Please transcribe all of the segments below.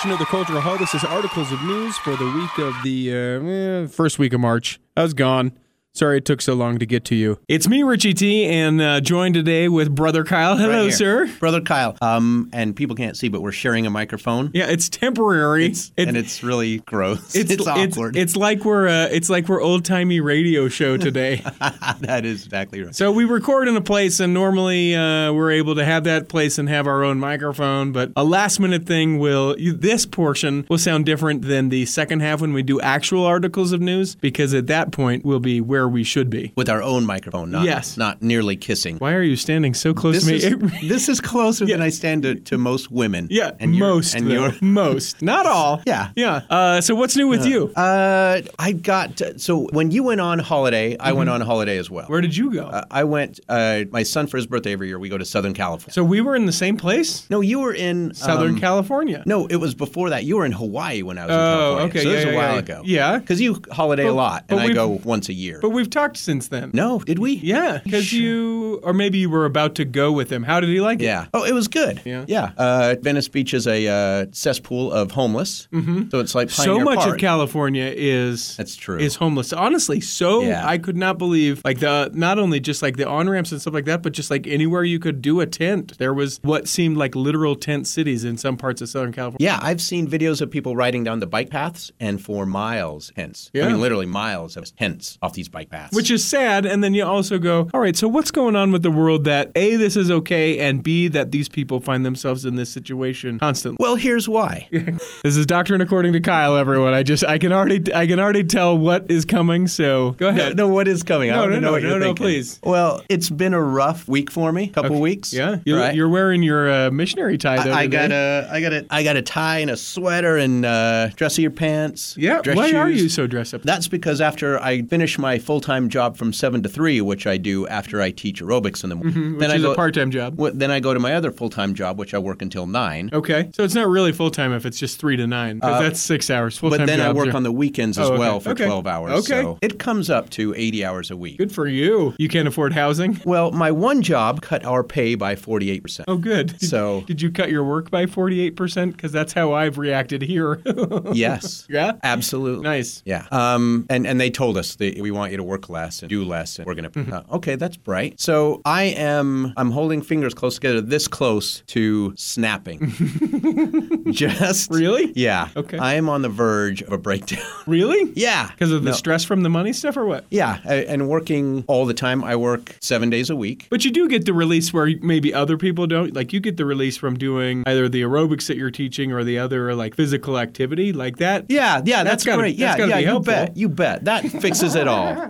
edition of the Cultural Hall. This is articles of news for the week of the uh, eh, first week of March. I was gone. Sorry it took so long to get to you. It's me, Richie T, and uh, joined today with brother Kyle. Hello, Right sir. Brother Kyle. Um, and people can't see, but we're sharing a microphone. Yeah, it's temporary. It's, and it's really gross. It's, awkward. It's, like we're uh, it's like we're old timey radio show today. that is exactly right. so we record in a place, and normally uh, we're able to have that place and have our own microphone. But a last minute thing will you, this portion will sound different than the second half when we do actual articles of news because at that point we'll be where we should be. With our own microphone, not, Yes. not nearly kissing. Why are you standing so close This to me? is, this is closer than I stand to, to most women. yeah, and most. And you're, most, not all. Yeah. yeah. Uh, so what's new with you? uh, I got so when you went on holiday, I went on holiday as well. Mm-hmm. Where did you go? Uh, I went. Uh, my son for his birthday every year. We go to Southern California. so we were in the same place, no, you were in Southern um, California. No, it was before that. You were in Hawaii when I was in Oh, California. okay, So yeah, this was yeah, a while yeah. ago. Yeah. Because you holiday But- a lot, and I go once a year. But we've talked since then. no, did we? Yeah, because you, or maybe you were about to go with him. How did he like it? Yeah. Oh, it was good. Yeah. Yeah. Uh, Venice Beach is a uh, cesspool of homeless. Mm-hmm. So it's like So much Park. of California is That's true. is homeless. Honestly, so Yeah. I could not believe like the not only just like the on ramps and stuff like that, but just like anywhere you could do a tent. There was what seemed like literal tent cities in some parts of Southern California. Yeah, I've seen videos of people riding down the bike paths and for miles hence. Yeah. I mean, literally miles of tents off these bike paths. Which is sad, and then you also go, all right. So what's going on with the world that a this is okay, and b that these people find themselves in this situation constantly. well, here's why. This is Doctrine According to Kyle. Everyone, I just I can already I can already tell what is coming. So go ahead. no, what is coming? No, no, no, no, no, please. Well, it's been a rough week for me. Couple weeks. Yeah, you're, right? you're wearing your uh, missionary tie. Though, I, I got a, I got a, I got a tie and a sweater and uh, dressier pants. Yeah, dress why are shoes. you so dressed up? That's because after I finish my full time job from seven to three, which I do after I teach aerobics in the morning, Mm-hmm, which then I is go a part-time job. Well, then I go to my other full time job, which I work until nine. Okay, so it's not really full time if it's just three to nine, because that's six hours. Full Uh, But then job. I work yeah. on the weekends as Oh, okay. well for Okay. 12 hours. Okay. So it comes up to 80 hours a week. Good for you. You can't afford housing. Well, my one job cut our pay by 48%. Oh, good. Did, So- did you cut your work by forty eight percent? Because that's how I've reacted here. Yes. yeah. Absolutely. Nice. Yeah. Um, and, and they told us that we want you to work less and do less, and we're going to. Mm-hmm. Uh, okay, that's bright. So I am. I'm holding fingers close together, this close to snapping. Just Really? Yeah. Okay. I am on the verge of a breakdown. Really? yeah. Because of the No. stress from the money stuff, or what? Yeah, a- and working all the time. I work seven days a week. But you do get the release where maybe other people don't. Like you get the release from doing either the aerobics that you're teaching or the other like physical activity like that. Yeah, yeah, That's that's, gotta- great. that's yeah, yeah, you bet. You bet. That fixes it all.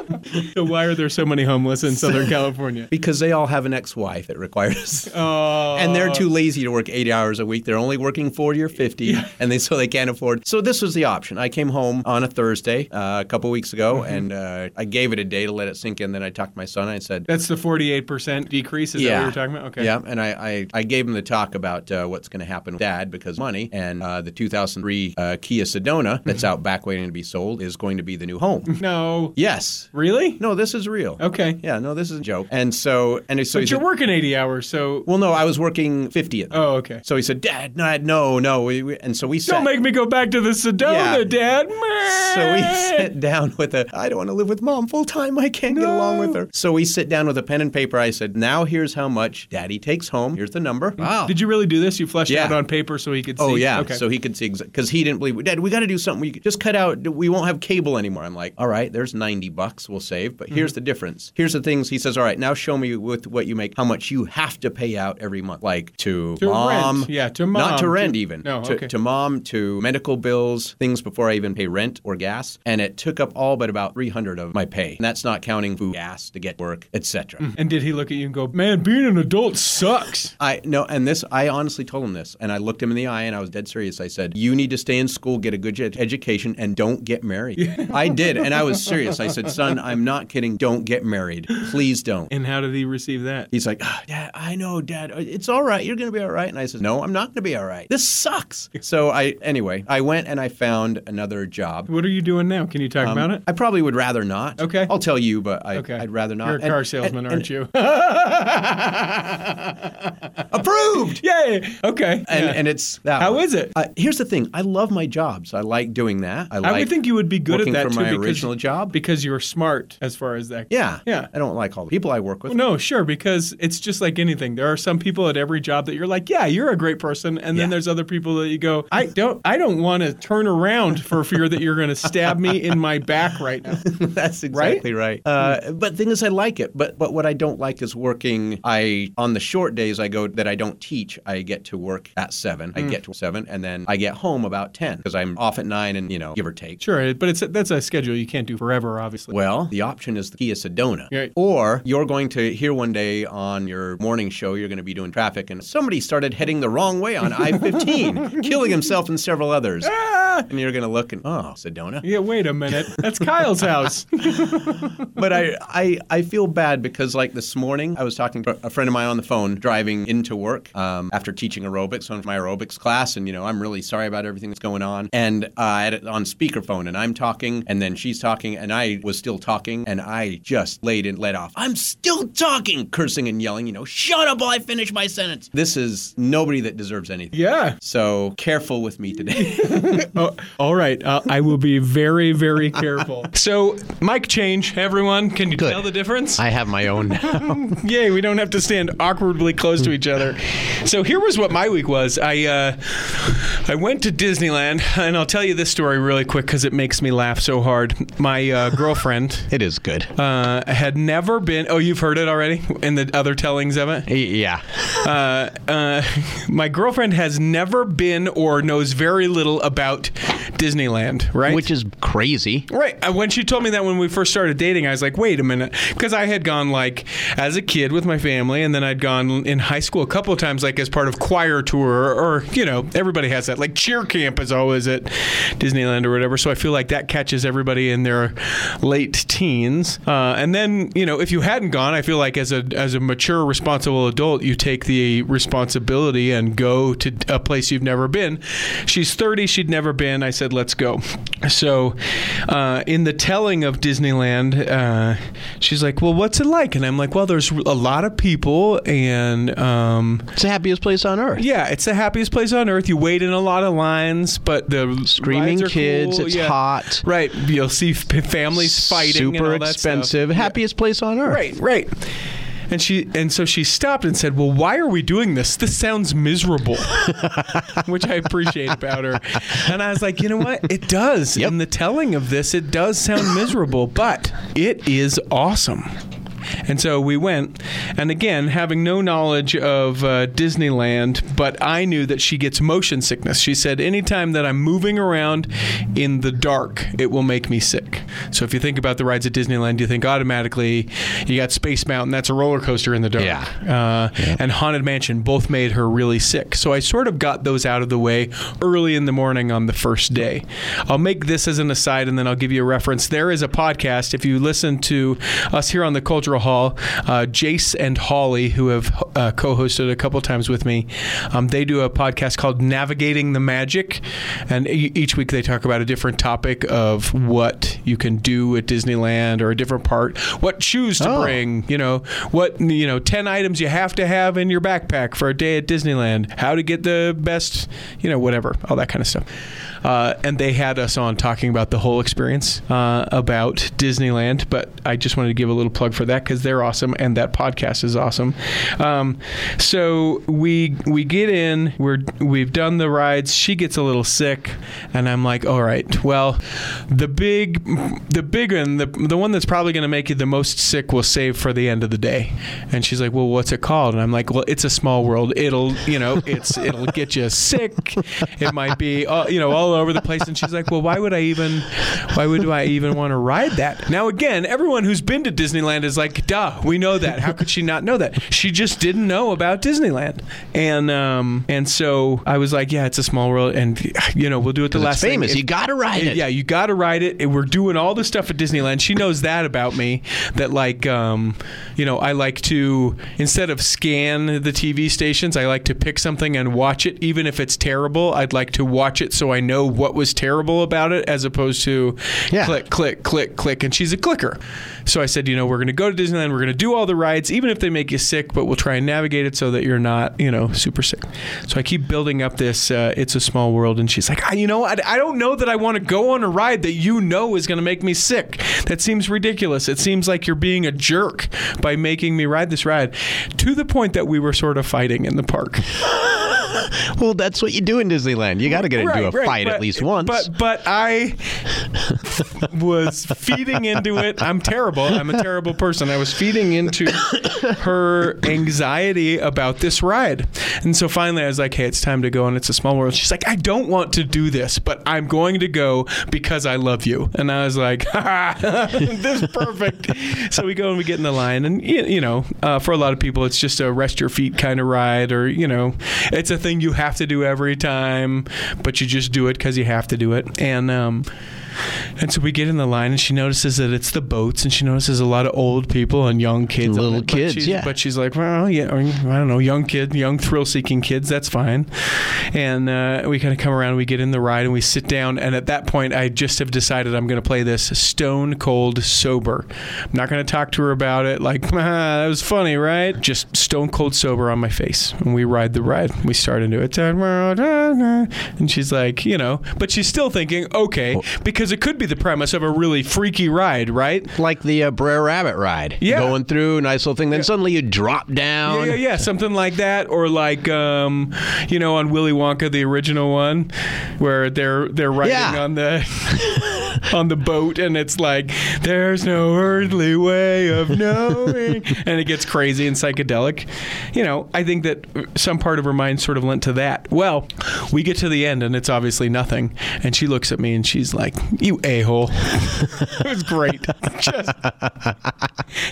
So why are there so many homeless in Southern California? Because they all have an ex-wife that requires Oh, and they're too lazy to work 80 hours a week. They're only working 40 or 50, and they so they can't afford. So this was the option. I came home on a Thursday uh, a couple weeks ago, Mm-hmm. and uh, I gave it a day to let it sink in. Then I talked to my son and I said, That's the 48% decrease. Is that what yeah. you're talking about? Okay. Yeah, and I, I, I gave him the talk about uh, what's going to happen with Dad because money and uh, the 2003 uh, Kia Sedona that's Mm-hmm. out back waiting to be sold is going to be the new home. No. yes. Really? No, this is real. Okay. Yeah, no, this is a joke. And so, and so But you're said, working 80 hours, so. well, no, I was working 50 at. Oh, okay. So he said, Dad, no, no, no. We- we- And so we sat. Don't make me go back to the Sedona, Yeah. Dad. so we sit down with a, I don't want to live with mom full time. I can't get along with her. So we sit down with a pen and paper. I said, now here's how much daddy takes home. Here's the number. Wow. Did you really do this? You fleshed it Yeah. out on paper so he could oh, see? Oh yeah, Okay. so he could see exactly because he didn't believe. Dad, we got to do something. We just cut out. We won't have cable anymore. I'm like, all right, there's ninety bucks we'll save, but Mm-hmm. here's the difference. Here's the things. He says, all right, now show me with what you make, how much you have to pay out every month, like to, To mom, rent. Yeah, to mom, not to to- rent even, No, to, okay. to mom, to medical bills, things before I even pay rent or gas, and it took up all but about three hundred of my pay. And that's not counting food, gas to get work, etc. and did he look at you and go, man, being an adult sucks? I no, and this I honestly told him this, and I looked him in the eye, and I was dead serious. I said, "You need to stay in school, get a good education, and don't get married." I did, and I was serious. I said, "Son, I'm not kidding. Don't get married, please don't." And how did he receive that? He's like, "Ah, "Dad, I know, Dad. It's all right. You're gonna be all right." And I said, "No, I'm not going to be all right. This sucks. So I anyway, I went and I found another job. What are you doing now? Can you talk Um, about it? I probably would rather not. Okay. I'll tell you, but I, Okay. I'd rather not. You're a And- car salesman, and- aren't you? Approved. Yay. Okay. And, Yeah. and it's that. How one. is it? Uh, here's the thing. I love my jobs. I like doing that. I, I like would think you would be good at that too my original job. because you're smart as far as that. Yeah. Yeah. I don't like all the people I work with. Well, no, sure, because it's just like anything. There are some people at every job that you're like, yeah, you're a great person, and then Yeah. there's other people that you go, I don't, I don't want to turn around for fear that you're going to stab me in my back right now. That's exactly right. Uh, but thing is, I like it. But but what I don't like is working. I on the short days I go that I don't teach. I get to work at seven. I get to seven, and then I get home about ten because I'm off at nine, and you know, give or take. Sure, but it's that's a schedule you can't do forever, obviously. Well, the option is the Kia Sedona. Right. Or you're going to hear one day on your morning show, you're going to be doing traffic, and somebody started heading the wrong way on I 15, killing himself and several others. Ah! And you're going to look and, oh, Sedona. Yeah, wait a minute. That's Kyle's house. But I, I, I feel bad because, like this morning, I was talking to a friend of mine on the phone driving into work um, after teaching aerobics on my aerobics class. And, you know, I'm really sorry about everything that's going on. And uh, I had it on speakerphone, and I'm talking, and then she's talking, and I was still talking, and I just laid and let off. I'm still talking, cursing and yelling, you know, shut up while I finish my sentence. This is nobody that deserves anything. Yeah. So careful with me today. Oh, all right. Uh, I will be very, very careful. So, mic change, everyone. Can you Good. tell the difference? I have my own now. Yay, we don't have to stand awkwardly close to each other. So here was what my week was. I uh, I went to Disneyland, and I'll tell you this story really quick because it makes me laugh so hard. My uh, girlfriend it is good. uh, had never been. Oh, you've heard it already in the other tellings of it. Yeah. Uh, uh, my girlfriend has never been or knows very little about Disneyland. Right. Which is crazy. Right. Uh, When she told me that when we first started dating, I was like, wait a minute. Because I had gone, like, as a kid with my family, and then I'd gone in high school a couple of times, like, as part of choir tour, or, you know, everybody has that. Like, cheer camp is always at Disneyland or whatever. So I feel like that catches everybody in their late teens. Uh, and then, you know, if you hadn't gone, I feel like as a, as a mature, responsible adult, you take the responsibility and go to a place you've never been. She's 30, she'd never been. I said, let's go. So, uh, in the telling of Disneyland, uh, she's like, "Well, what's it like?" And I'm like, "Well, there's a lot of people, and um, It's the happiest place on earth. yeah, it's the happiest place on earth. You wait in a lot of lines, but the Screaming kids, cool. it's Yeah. hot. Right, you'll see families fighting, Super stuff. expensive. Happiest place on earth. Right, right. And she and so she stopped and said, "Well, why are we doing this? This sounds miserable," which I appreciate about her. And I was like, "You know what? It does. Yep. In the telling of this, it does sound miserable, but it is awesome." And so we went, and again, having no knowledge of uh, Disneyland, but I knew that she gets motion sickness. She said, anytime that I'm moving around in the dark, it will make me sick. So if you think about the rides at Disneyland, you think automatically you got Space Mountain, that's a roller coaster in the dark. Yeah. Uh, And Haunted Mansion both made her really sick. So I sort of got those out of the way early in the morning on the first day. I'll make this as an aside and then I'll give you a reference. There is a podcast. If you listen to us here on the Cultural Hall, uh, Jace and Holly, who have uh, co hosted a couple times with me, um, they do a podcast called Navigating the Magic. And e- each week they talk about a different topic of what you can do at Disneyland or a different part, what shoes to Oh. bring, you know, what, you know, 10 items you have to have in your backpack for a day at Disneyland, how to get the best, you know, whatever, all that kind of stuff. Uh, and they had us on talking about the whole experience uh, about Disneyland. But I just wanted to give a little plug for that because they're awesome and that podcast is awesome. Um, so we we get in, we're we've done the rides. She gets a little sick, and I'm like, all right, well, the big the big one, the the one that's probably going to make you the most sick, we'll save for the end of the day. And she's like, well, what's it called? And I'm like, well, it's a small world. It'll you know, it's it'll get you sick. It might be, uh, you know, all all over the place. And she's like, well, why would I even, why would I even want to ride that? Now, again, everyone who's been to Disneyland is like, duh, we know that. How could she not know that? She just didn't know about Disneyland. And, um, and so I was like, yeah, it's a small world. And, you know, we'll do it the last it's thing. famous. If- You gotta ride it. Yeah, you got to ride it. We're doing all the stuff at Disneyland. She knows that about me. That like, um, you know, I like to instead of scan the TV stations, I like to pick something and watch it, even if it's terrible. I'd like to watch it so I know what was terrible about it, as opposed to Yeah. click, click, click, click. And she's a clicker. So I said, you know, we're going to go to Disneyland. We're going to do all the rides, even if they make you sick, but we'll try and navigate it so that you're not, you know, super sick. So I keep building up this. Uh, it's a small world, and she's like, "Ah, you know, I, I don't know that I want to go on a ride that you know is going to make me sick. That seems ridiculous. It seems like you're being a jerk by making me ride this ride, to the point that we were sort of fighting in the park. Well, that's what you do in Disneyland. You got to get into a Right, right, fight but- at least once. But but I was feeding into it. I'm terrible. I'm a terrible person. I was feeding into her anxiety about this ride. And so finally I was like, hey, it's time to go and it's a small world. She's like, I don't want to do this, but I'm going to go because I love you. And I was like, "Ha, this is perfect. so we go and we get in the line. And, y- you know, uh, for a lot of people, it's just a rest your feet kind of ride or, you know, it's a thing you have to do every time, but you just do it because you have to do it. And, um, and so we get in the line, and she notices that it's the boats, and she notices a lot of old people and young kids. Little it. Kids, she's- yeah. But she's like, well, yeah, or, I don't know, young kid, young thrill-seeking kids. That's fine. And uh, we kind of come around, we get in the ride, and we sit down. And at that point, I just have decided I'm going to play this stone cold sober. I'm not going to talk to her about it. Like, ah, that was funny, right? Just stone cold sober on my face. And we ride the ride. We start into it, and she's like, you know, but she's still thinking, okay, because it could be the premise of a really freaky ride, right? like the uh, Brer Rabbit ride. Yeah. Going through, a nice little thing. Then suddenly you drop down. Yeah, yeah, yeah, something like that, or like, um, you know, on Willy Wonka, the original one, where they're they're riding Yeah. on the on the boat, and it's like, there's no earthly way of knowing, and it gets crazy and psychedelic. You know, I think that some part of her mind sort of lent to that. Well, we get to the end, and it's obviously nothing, and she looks at me and she's like, "You a hole." it was great. Just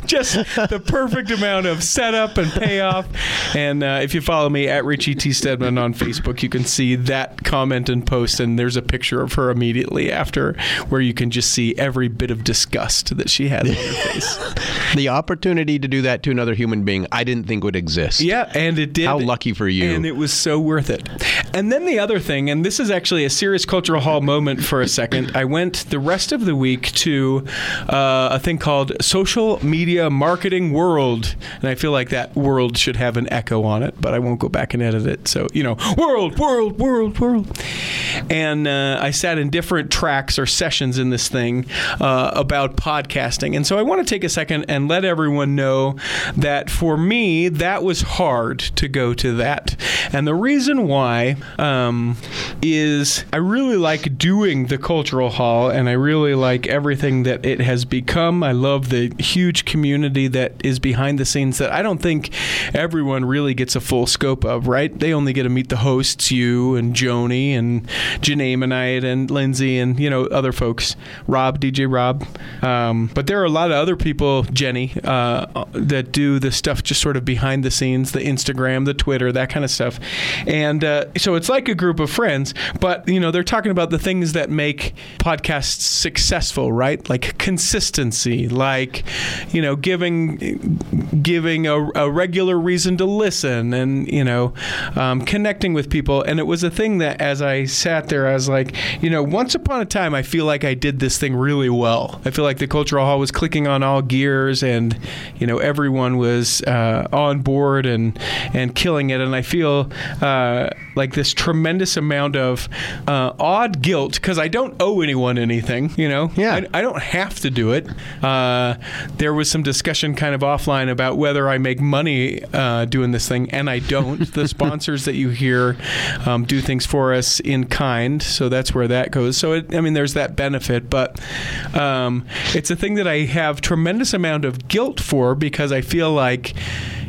just the perfect amount of setup and payoff. And uh, if you follow me at Richie T. Steadman on Facebook, you can see that comment and post. And there's a picture of her immediately after where you can just see every bit of disgust that she had on her face. The opportunity to do that to another human being, I didn't think would exist. Yeah, and it did. How lucky for you. And it was so worth it. And then the other thing, and this is actually a serious cultural hall moment for a second. I went the rest of the week to uh, a thing called Social Media Marketing World. And I feel like that world should have an echo on it, but I won't go back and edit it. So, you know, world, world, world, world. And uh, I sat in different tracks or sessions in this thing uh, about podcasting. And so I want to take a second and let everyone know that for me, that was hard to go to that. And the reason why um, is I really like doing the cultural hall and I really like everything that it has become. I love the huge community that is behind the scenes that I don't think everyone really gets a full scope of, right? They only get to meet the hosts, you and Joni and Janae Manite and Lindsay and, you know, other folks, Rob, DJ Rob. Um, but there are a lot of other people, Jenny, uh, that do the stuff just sort of behind the scenes, the Instagram, the Twitter, that kind of stuff. And uh, so it's like a group of friends, but, you know, they're talking about the things that make podcasts successful, right? Like consistency, like, you know, giving giving a, a regular reason to listen and, you know, um, connecting with people. And it was a thing that as I sat there, I was like, you know, once upon a time, I feel like I did this thing really well. I feel like the cultural hall was clicking on all gears and, you know, everyone was uh, on board and, and killing it. And I feel uh, like this tremendous amount of uh, odd guilt because I don't owe anyone anything, you know? Yeah. I, I don't have to do it. Uh, there was some discussion kind of offline about whether I make money uh, doing this thing, and I don't. the sponsors that you hear um, do things for us in kind, so that's where that goes. So, it, I mean, there's that benefit, but um, it's a thing that I have tremendous amount of guilt for because I feel like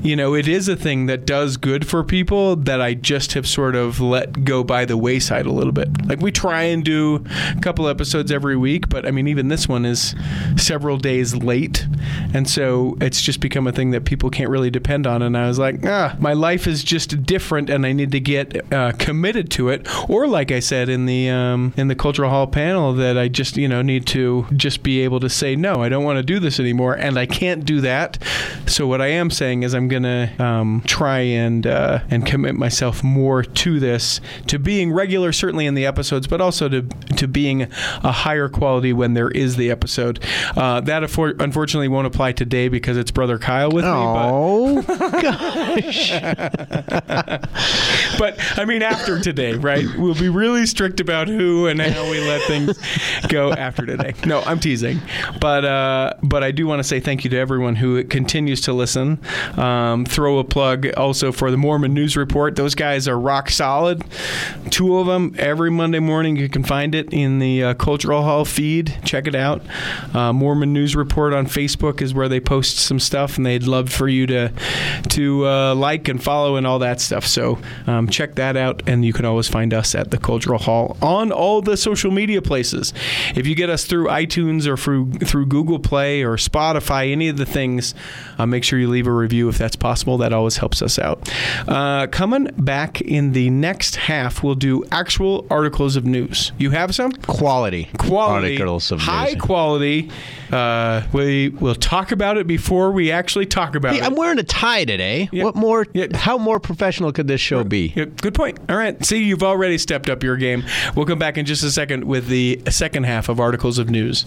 you know, it is a thing that does good for people that I just have sort of let go by the wayside a little bit. Like we try and do a couple episodes every week, but I mean, even this one is several days late. And so it's just become a thing that people can't really depend on. And I was like, ah, my life is just different and I need to get uh, committed to it. Or like I said in the, um, in the Cultural Hall panel, that I just, you know, need to just be able to say, no, I don't want to do this anymore. And I can't do that. So what I am saying is I'm going to um, try and, uh, and commit myself more to this, to being regular, certainly in the episodes, but also to, to being a higher quality when there is the episode. Uh, that affor- unfortunately won't apply today because it's brother Kyle with me. Oh, gosh. But, but I mean, after today, right? We'll be really strict about who and how we let things go after today. No, I'm teasing, but uh, but I do want to say thank you to everyone who continues to listen. Um, throw a plug also for the Mormon News Report. Those guys are rock solid. Two of them every Monday morning. You can find it in the uh, Cultural Hall feed. Check it out. Uh, Mormon News Report on Facebook is where they post some stuff, and they'd love for you to to uh, like and follow and all that stuff. So um, check that out, and you can always find us at the Cultural Hall on all the social media places. If you get us through iTunes or through through Google Play or Spotify, any of the things, uh, make sure you leave a review if that's possible. That always helps us out. Uh, coming back in the next half, we'll do actual articles of news. You have some Quality. quality, Articles of high news. quality. Uh, we will talk about it before we actually talk about Hey, it. I'm wearing a tie today. Yeah. What more? Yeah. How more professional could this show be? Yeah, good point. All right. See, you've already stepped up your game. We'll come back in just a second with the second half of articles of news.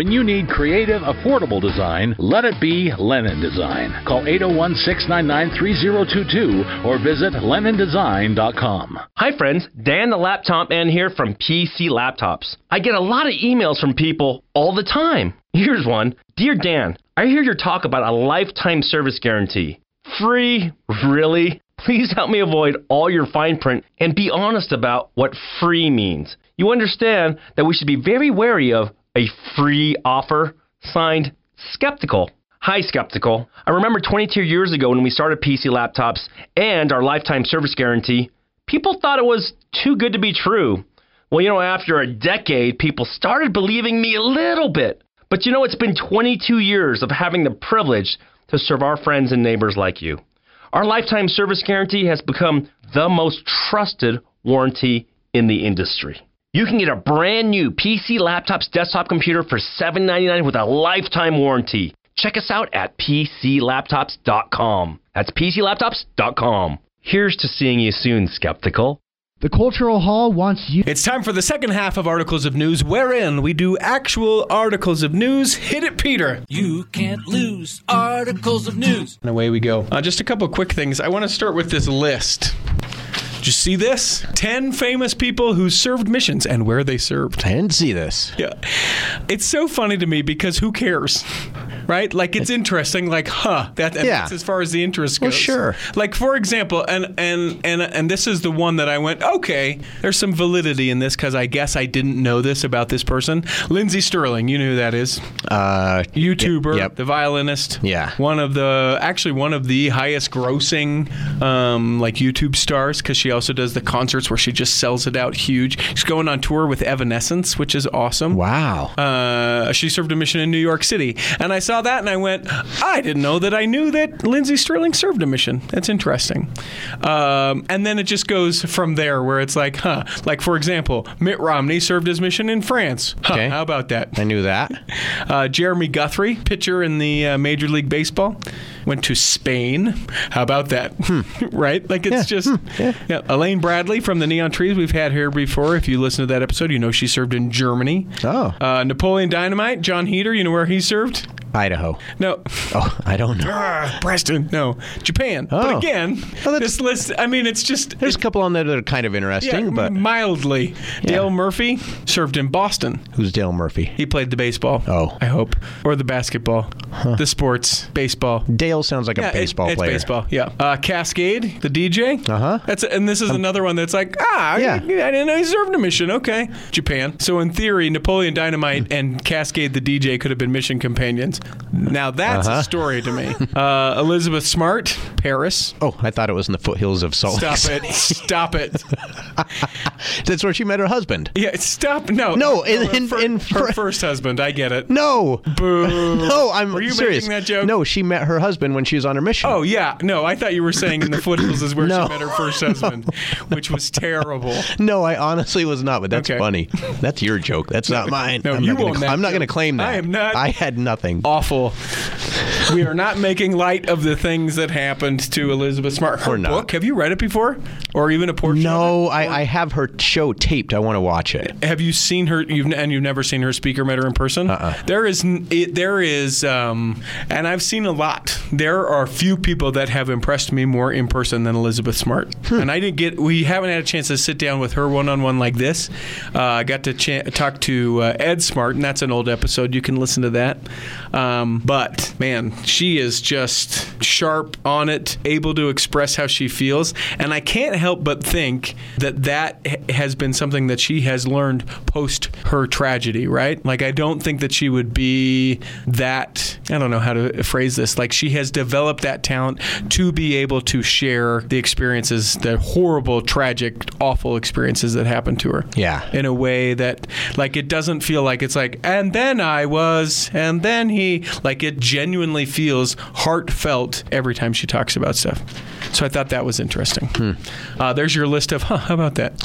When you need creative, affordable design, let it be Lennon Design. Call 801 699 3022 or visit LennonDesign.com. Hi, friends. Dan the Laptop Man here from PC Laptops. I get a lot of emails from people all the time. Here's one Dear Dan, I hear your talk about a lifetime service guarantee. Free? Really? Please help me avoid all your fine print and be honest about what free means. You understand that we should be very wary of a free offer. Signed, Skeptical. Hi, Skeptical. I remember 22 years ago when we started PC Laptops and our lifetime service guarantee, people thought it was too good to be true. Well, you know, after a decade, people started believing me a little bit. But you know, it's been 22 years of having the privilege to serve our friends and neighbors like you. Our lifetime service guarantee has become the most trusted warranty in the industry. You can get a brand new PC Laptops desktop computer for 799 with a lifetime warranty. Check us out at PCLaptops.com. That's PCLaptops.com. Here's to seeing you soon, skeptical. The Cultural Hall wants you. It's time for the second half of articles of news, wherein we do actual articles of news. Hit it, Peter. You can't lose articles of news. And away we go. Uh, just a couple quick things. I want to start with this list. Did you see this? 10 famous people who served missions and where they served. I didn't see this. Yeah. It's so funny to me because who cares? Right? Like it's interesting like huh, that Yeah. that's as far as the interest goes. Well, sure. Like for example, and and and and this is the one that I went, okay, there's some validity in this cuz I guess I didn't know this about this person. Lindsey Stirling, you know who that is? Uh, YouTuber, yep. the violinist. Yeah. One of the actually one of the highest grossing um, like YouTube stars because she also does the concerts where she just sells it out huge. She's going on tour with Evanescence, which is awesome. wow. Uh, she served a mission in New York City, and I saw that and I went, I didn't know that I knew that Lindsey Stirling served a mission. That's interesting. Um, and then it just goes from there, where it's like, huh? Like for example, Mitt Romney served his mission in France. Huh, Okay. How about that? I knew that. Uh, Jeremy Guthrie, pitcher in the uh, Major League Baseball, went to Spain. How about that? right? Like it's just yeah. Elaine Bradley from the Neon Trees we've had here before. If you listen to that episode, you know she served in Germany. Oh. Uh, Napoleon Dynamite, Jon Heder. You know where he served? Idaho. No. Oh, I don't know. Ah, Preston. No. Japan. But Oh. again, Well, this list, I mean, it's just. There's a couple on there that are kind of yeah, interesting, but mildly. Dale Murphy served in Boston. who's Dale Murphy? He played the baseball. Oh. I hope. Or the basketball. The sports. Baseball. Dale sounds like a Yeah, it- baseball it's player. baseball. Yeah. Uh, Kaskade, the DJ. Uh-huh. That's and this is another one that's like ah Yeah. I, I didn't know he served a mission. Okay, Japan. So in theory, Napoleon Dynamite and Kaskade the DJ could have been mission companions. Now that's Uh-huh. a story to me. Uh, Elizabeth Smart, Paris. Oh, I thought it was in the foothills of Salt Lake Stop it! Stop it! That's where she met her husband. Yeah, stop! No, No, in- her, in- fir- in her first husband. I get it. No. Boo. No, I'm Were you serious. making that joke? No, she met her husband when she was on her mission. Oh yeah, no. I thought you were saying in the foothills is where No. she met her first husband, which was terrible. No, I honestly was not, but that's Okay. funny. That's your joke. That's not mine. No, I'm you not gonna, own cl- that I'm not going to claim that. I am not- I had nothing. awful. We are not making light of the things that happened to Elizabeth Smart. Her We're not. book. Have you read it before, or even a portion? No, of it? I, I have her show taped. I want to watch it. Have you seen her? You've and you've never seen her speak or met her in person. Uh-uh. There is, it, there is, um, and I've seen a lot. There are few people that have impressed me more in person than Elizabeth Smart. Hmm. And I didn't get. We haven't had a chance to sit down with her one on one like this. Uh, I got to cha- talk to uh, Ed Smart, and that's an old episode. You can listen to that. Um, but man, she is just sharp on it, able to express how she feels, and I can't help but think that that has been something that she has learned post her tragedy, right? Like I don't think that she would be that. I don't know how to phrase this. Like she has developed that talent to be able to share the experiences, the horrible, tragic, awful experiences that happened to her Yeah. in a way that like it doesn't feel like it's like and then I was and then he like it genuinely feels heartfelt every time she talks about stuff. So I thought that was interesting. Uh, there's your list of huh, how about that?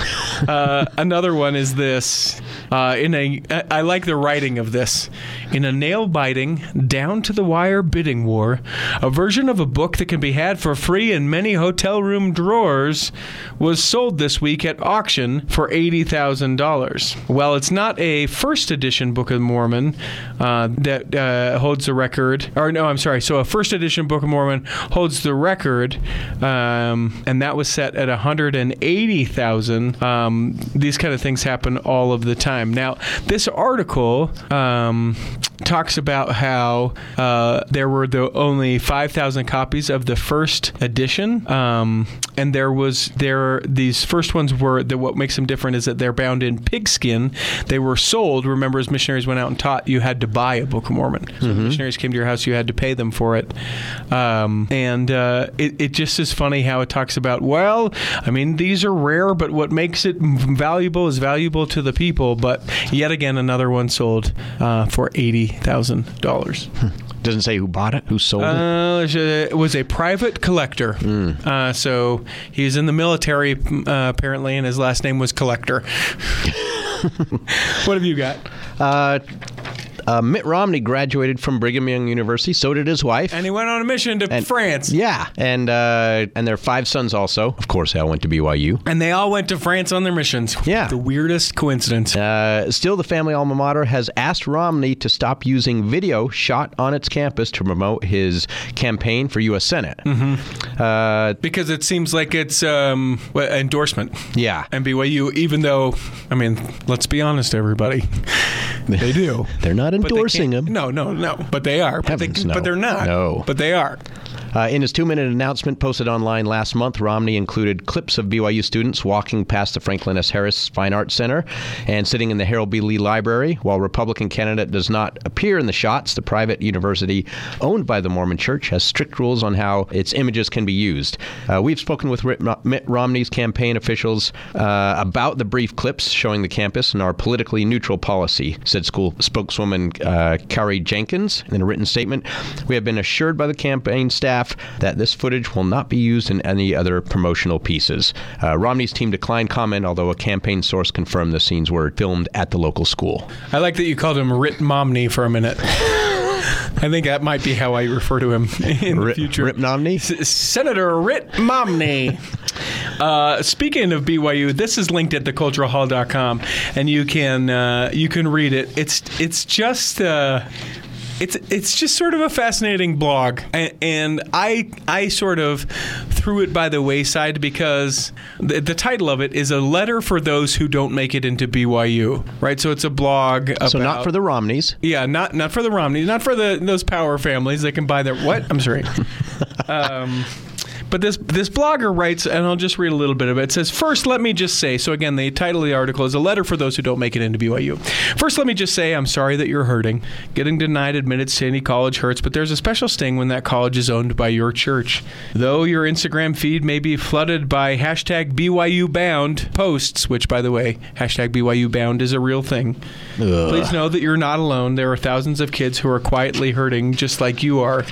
Uh, another one is this. Uh, in a, I like the writing of this. In a nail-biting, down-to-the-wire bidding war, a version of a book that can be had for free in many hotel room drawers was sold this week at auction for eighty thousand dollars. Well, it's not a first edition Book of Mormon uh, that uh, holds the record, or no, I'm sorry. So a first edition Book of Mormon holds the record, um, and that was set at one hundred and eighty thousand. Um, these kind of things happen all of the time. Now, this article um, talks about how uh, there were the only five thousand copies of the first edition, um, and there was there these first ones were that what makes them different is that they're bound in pigskin. They were sold. Remember, as missionaries went out and taught, you had to buy a Book of Mormon. So when missionaries came to your house, you had to pay them for it. Um, and uh, it, it just is funny how it talks about. Well, I mean, these are rare, but what makes it valuable is valuable to the people. But yet again, another one sold uh, for eighty thousand dollars. Doesn't say who bought it, who sold it. Uh, there's it was a private collector. Uh, so he was in the military uh, apparently, and his last name was Collector. what have you got? Uh, Mitt Romney graduated from Brigham Young University. So did his wife. And he went on a mission to And- France. yeah, and uh, and their five sons also. Of course, they all went to BYU. And they all went to France on their missions. Yeah. The weirdest coincidence. Uh, still, the family alma mater has asked Romney to stop using video shot on its campus to promote his campaign for U.S. Senate. Mm-hmm. Uh, because it seems like it's um, endorsement. yeah, And BYU, even though, I mean, let's be honest, everybody, they do. they're not endorsing him. No, no, no. But they are. But, they, no. but they're not. No. But they are. Uh, in his two minute announcement posted online last month, Romney included clips of BYU students walking past the Franklin S. Harris Fine Arts Center and sitting in the Harold B. Lee Library. While Republican candidate does not appear in the shots, the private university owned by the Mormon Church has strict rules on how its images can be used. Uh, we've spoken with Mitt Romney's campaign officials uh, about the brief clips showing the campus and our politically neutral policy, said school spokeswoman uh, Carrie Jenkins in a written statement. We have been assured by the campaign staff that this footage will not be used in any other promotional pieces. Uh, Romney's team declined comment, although a campaign source confirmed the scenes were filmed at the local school. I like that you called him Rit Momney for a minute. I think that might be how I refer to him in the future. Rip Romney? S- Senator Rit Momney. Uh, speaking of BYU, this is linked at theculturalhall.com, and you can uh, you can read it. It's it's just. Uh, it's it's just sort of a fascinating blog, and, and I I sort of threw it by the wayside because the, the title of it is a letter for those who don't make it into BYU, right? So it's a blog. About, So not for the Romneys. yeah, not not for the Romneys, not for the those power families. They can buy their what? I'm sorry. um, but this this blogger writes, and I'll just read a little bit of it. It says, First, let me just say, so again, the title of the article is a letter for those who don't make it into BYU. First, let me just say, I'm sorry that you're hurting. Getting denied admittance to any college hurts, but there's a special sting when that college is owned by your church. Though your Instagram feed may be flooded by hashtag BYU bound posts, which, by the way, hashtag BYU bound is a real thing. Please know that you're not alone. There are thousands of kids who are quietly hurting just like you are.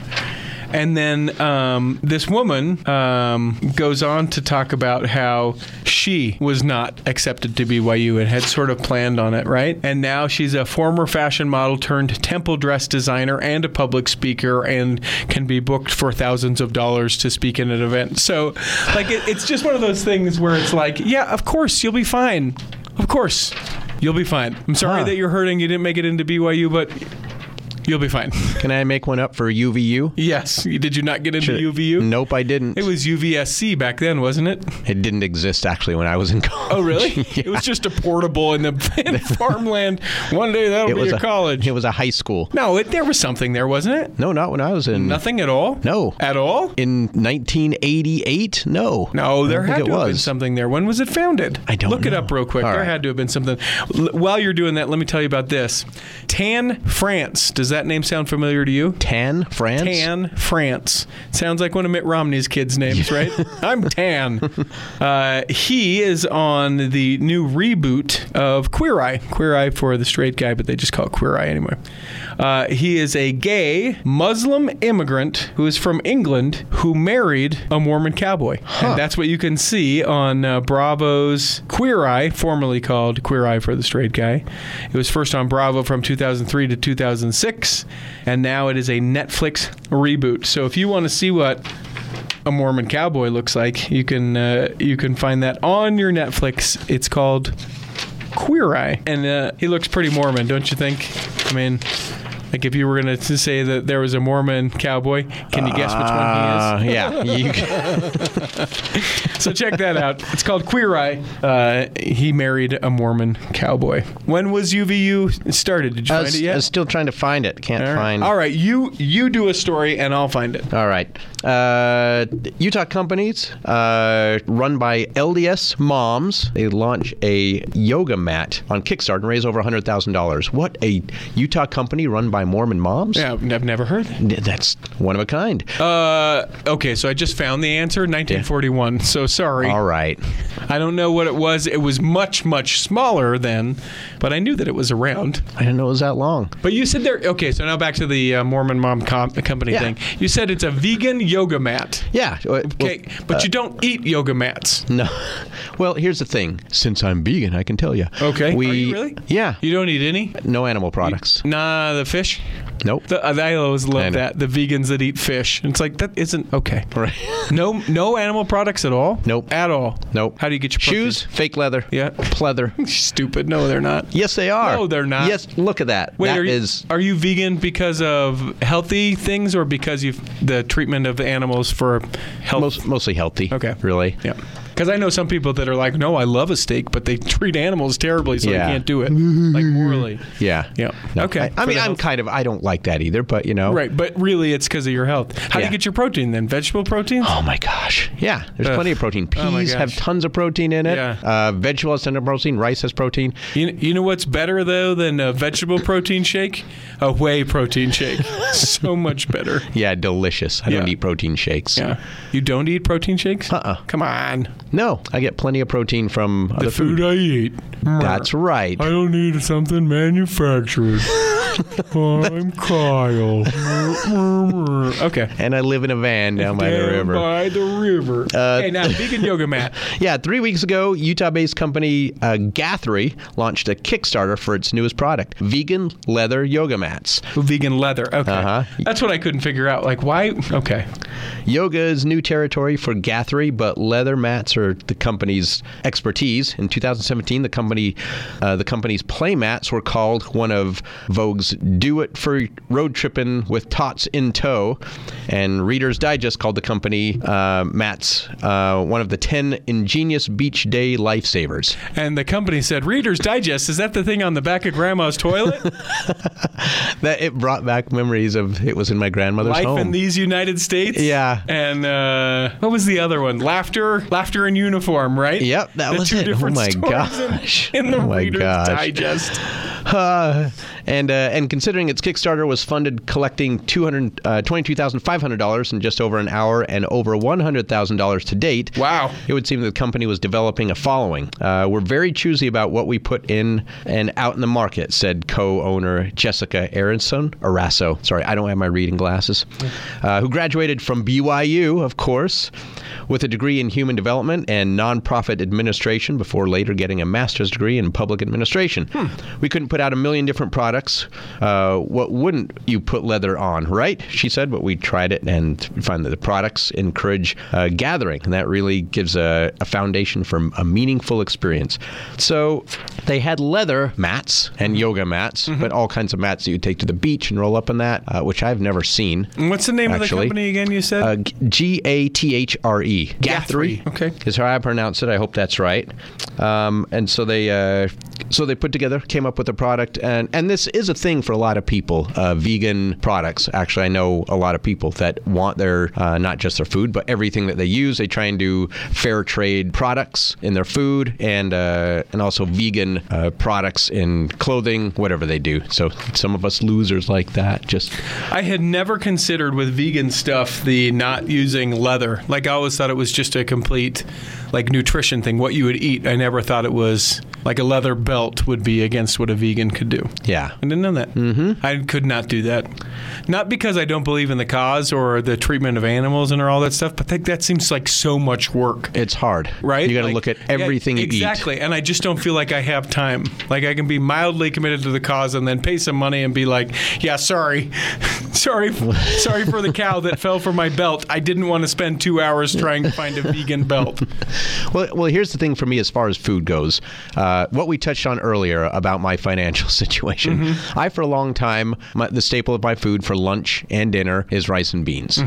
And then um, this woman um, goes on to talk about how she was not accepted to BYU and had sort of planned on it, right? And now she's a former fashion model turned temple dress designer and a public speaker and can be booked for thousands of dollars to speak in an event. So, like, it, it's just one of those things where it's like, yeah, of course, you'll be fine. Of course. You'll be fine. I'm sorry Huh. that you're hurting. You didn't make it into BYU, but you'll be fine. Can I make one up for UVU? Yes. Did you not get into UVU? Nope, I didn't. It was UVSC back then, wasn't it? It didn't exist actually when I was in oh, college. Oh, really? It was just a portable in the in farmland. One day that'll It be was a, a college. It was a high school. no, it, there was something there, wasn't it? No, not when I was in. Nothing at all. No. At all? In 1988? No. No, there don't had to it have been was. something there. When was it founded? I don't Look it know. up real quick. All there right. had to have been something. L- while you're doing that, let me tell you about this. Tan France. Does that name sound familiar to you? Tan, France? Tan France. Sounds like one of Mitt Romney's kids' names, right? I'm Tan. Uh, he is on the new reboot of Queer Eye. Queer Eye for the straight guy, but they just call it Queer Eye anyway. Uh, he is a gay Muslim immigrant who is from England who married a Mormon cowboy. And that's what you can see on uh, Bravo's Queer Eye, formerly called Queer Eye for the Straight Guy. It was first on Bravo from 2003 to 2006, and now it is a Netflix reboot. So if you want to see what a Mormon cowboy looks like, you can uh, you can find that on your Netflix. It's called Queer Eye, and uh, he looks pretty Mormon, don't you think? I mean. Like if you were going to say that there was a Mormon cowboy, can you guess which Uh, one he is? yeah. You, So check that out. It's called Queer Eye. Uh, he married a Mormon cowboy. When was UVU started? Did you I find was, it yet? I yet? was still trying to find it. Can't All right. find. All right, you you do a story and I'll find it. All right. Uh, Utah companies uh, run by LDS moms. They launch a yoga mat on Kickstarter and raise over $100,000. What a Utah company run by Mormon moms? Yeah, I've never heard. That. That's one of a kind. Uh, okay, so I just found the answer, 1941. So sorry, All right. I don't know what it was. It was much much smaller then, but I knew that it was around. I didn't know it was that long. But you said there. Okay, so now back to the uh, Mormon mom com- company Yeah. thing. You said it's a vegan yoga mat. Yeah. uh, well, Okay, but you don't eat yoga mats. No. Well, here's the thing. Since I'm vegan, I can tell you. Okay. We, Are you really? Yeah. You don't eat any? No animal products. Nah, the fish. Nope. The, uh, I always love that the vegans that eat fish. It's like that isn't okay. Right. No, no animal products at all. Nope. At all. Nope. How do you get your Shoes, protein? fake leather. Yeah. Pleather. Stupid. No, they're not. Yes, they are. No, they're not. Yes, look at that. Wait, That are you, is- are you vegan because of healthy things or because you the treatment of animals for health? most, mostly healthy. Okay. Really. Yeah. Because I know some people that are like, no, I love a steak, but they treat animals terribly, so Yeah. they can't do it. like morally. Yeah. Yeah. No, Okay. I, I mean, I'm health- kind of. I don't like that either, but you know. Right, but really it's because of your health. How do you get your protein then? Vegetable protein? Oh my gosh. Yeah, there's Ugh. plenty of protein. Oh Peas have tons of protein in it. Yeah. Uh, vegetable has tons of protein. Rice has protein. You, you know what's better though than a vegetable protein shake? A whey protein shake. so much better. Yeah, delicious. I don't eat protein shakes. Yeah. You don't eat protein shakes? Uh-uh. Come on. No, I get plenty of protein from The other food I eat. That's right. I don't need something manufactured. I'm Kyle. okay. And I live in a van down by the Down river. By the river. Uh, okay, now vegan yoga mat. Yeah, three weeks ago, Utah-based company uh, Gathre launched a Kickstarter for its newest product: vegan leather yoga mats. Vegan leather. Okay. Uh-huh. That's what I couldn't figure out. Like, why? Okay. Yoga is new territory for Gathre, but leather mats are the company's expertise. In 2017, the company, uh, the company's play mats were called one of Vogue's do it for road tripping with tots in tow. And Reader's Digest called the company uh, Matt's uh, one of the 10 ingenious beach day lifesavers. And the company said, Reader's Digest, is that the thing on the back of grandma's toilet? That it brought back memories of it was in my grandmother's Life home. in these United States? Yeah. And uh, what was the other one? Laughter, laughter in uniform, right? Yep, that the was two it. Oh my stories in- gosh. In, the Oh my Reader's gosh. Digest. Uh, and uh, and considering its Kickstarter was funded collecting two hundred uh, twenty-two thousand five hundred dollars in just over an hour and over one hundred thousand dollars to date. Wow. It would seem that the company was developing a following. Uh, we're very choosy about what we put in and out in the market," said co-owner Jessica Aronson Arasso. Sorry, I don't have my reading glasses. Uh, who graduated from BYU, of course, with a degree in human development and nonprofit administration before later getting a master's degree in public administration. We couldn't put out a million different products. Uh, what wouldn't you put leather on, right? She said, but we tried it and find that the products encourage uh, gathering, and that really gives a, a foundation for a meaningful experience. So they had leather mats and yoga mats, but all kinds of mats that you take to the beach and roll up in that, uh, which I've never seen. And what's the name of the company again, you said? Uh, G A T H R E. Guthrie. Okay. Is how I pronounce it. I hope that's right. Um, and so they uh, so they put together, came up with a product, and and this is a thing for a lot of people. Uh, vegan products. Actually, I know a lot of people that want their uh, not just their food, but everything that they use. They try and do fair trade products in their food, and uh, and also vegan uh, products in clothing, whatever they do. So some of us losers like that. Just I had never considered with vegan stuff the not using leather. Like I always thought it was just a complete like nutrition thing, what you would eat. I never thought it was like a leather belt would be against what a vegan could do. yeah. I didn't know that. Mm-hmm. I could not do that. Not because I don't believe in the cause or the treatment of animals and all that stuff, but that, that seems like so much work. It's hard, Right? You got to Like, look at yeah, everything you eat. Exactly. And I just don't feel like I have time. Like I can be mildly committed to the cause and then pay some money and be like, yeah, sorry. sorry. sorry for the cow that fell from my belt. I didn't want to spend two hours trying to find a vegan belt. Well, well, here's the thing for me as far as food goes. Uh, what we touched on earlier about my financial situation. Mm-hmm. I, for a long time, my, the staple of my food for lunch and dinner is rice and beans,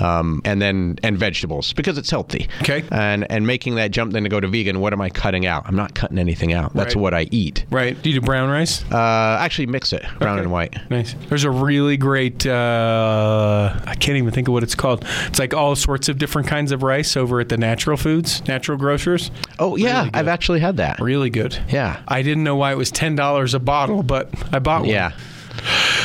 um, and then and vegetables because it's healthy. Mm-hmm. Okay. And and making that jump then to go to vegan, what am I cutting out? I'm not cutting anything out. That's Right. what I eat. Right. Do you do brown rice? Uh, actually, mix it brown Okay. and white. Nice. There's a really great. Uh, I can't even think of what it's called. It's like all sorts of different kinds of rice over at the Natural Foods, Natural Grocers. Oh yeah, Really. I've actually had that. Really good. Yeah. I didn't know why it was ten dollars a bottle, but I bought one. Yeah.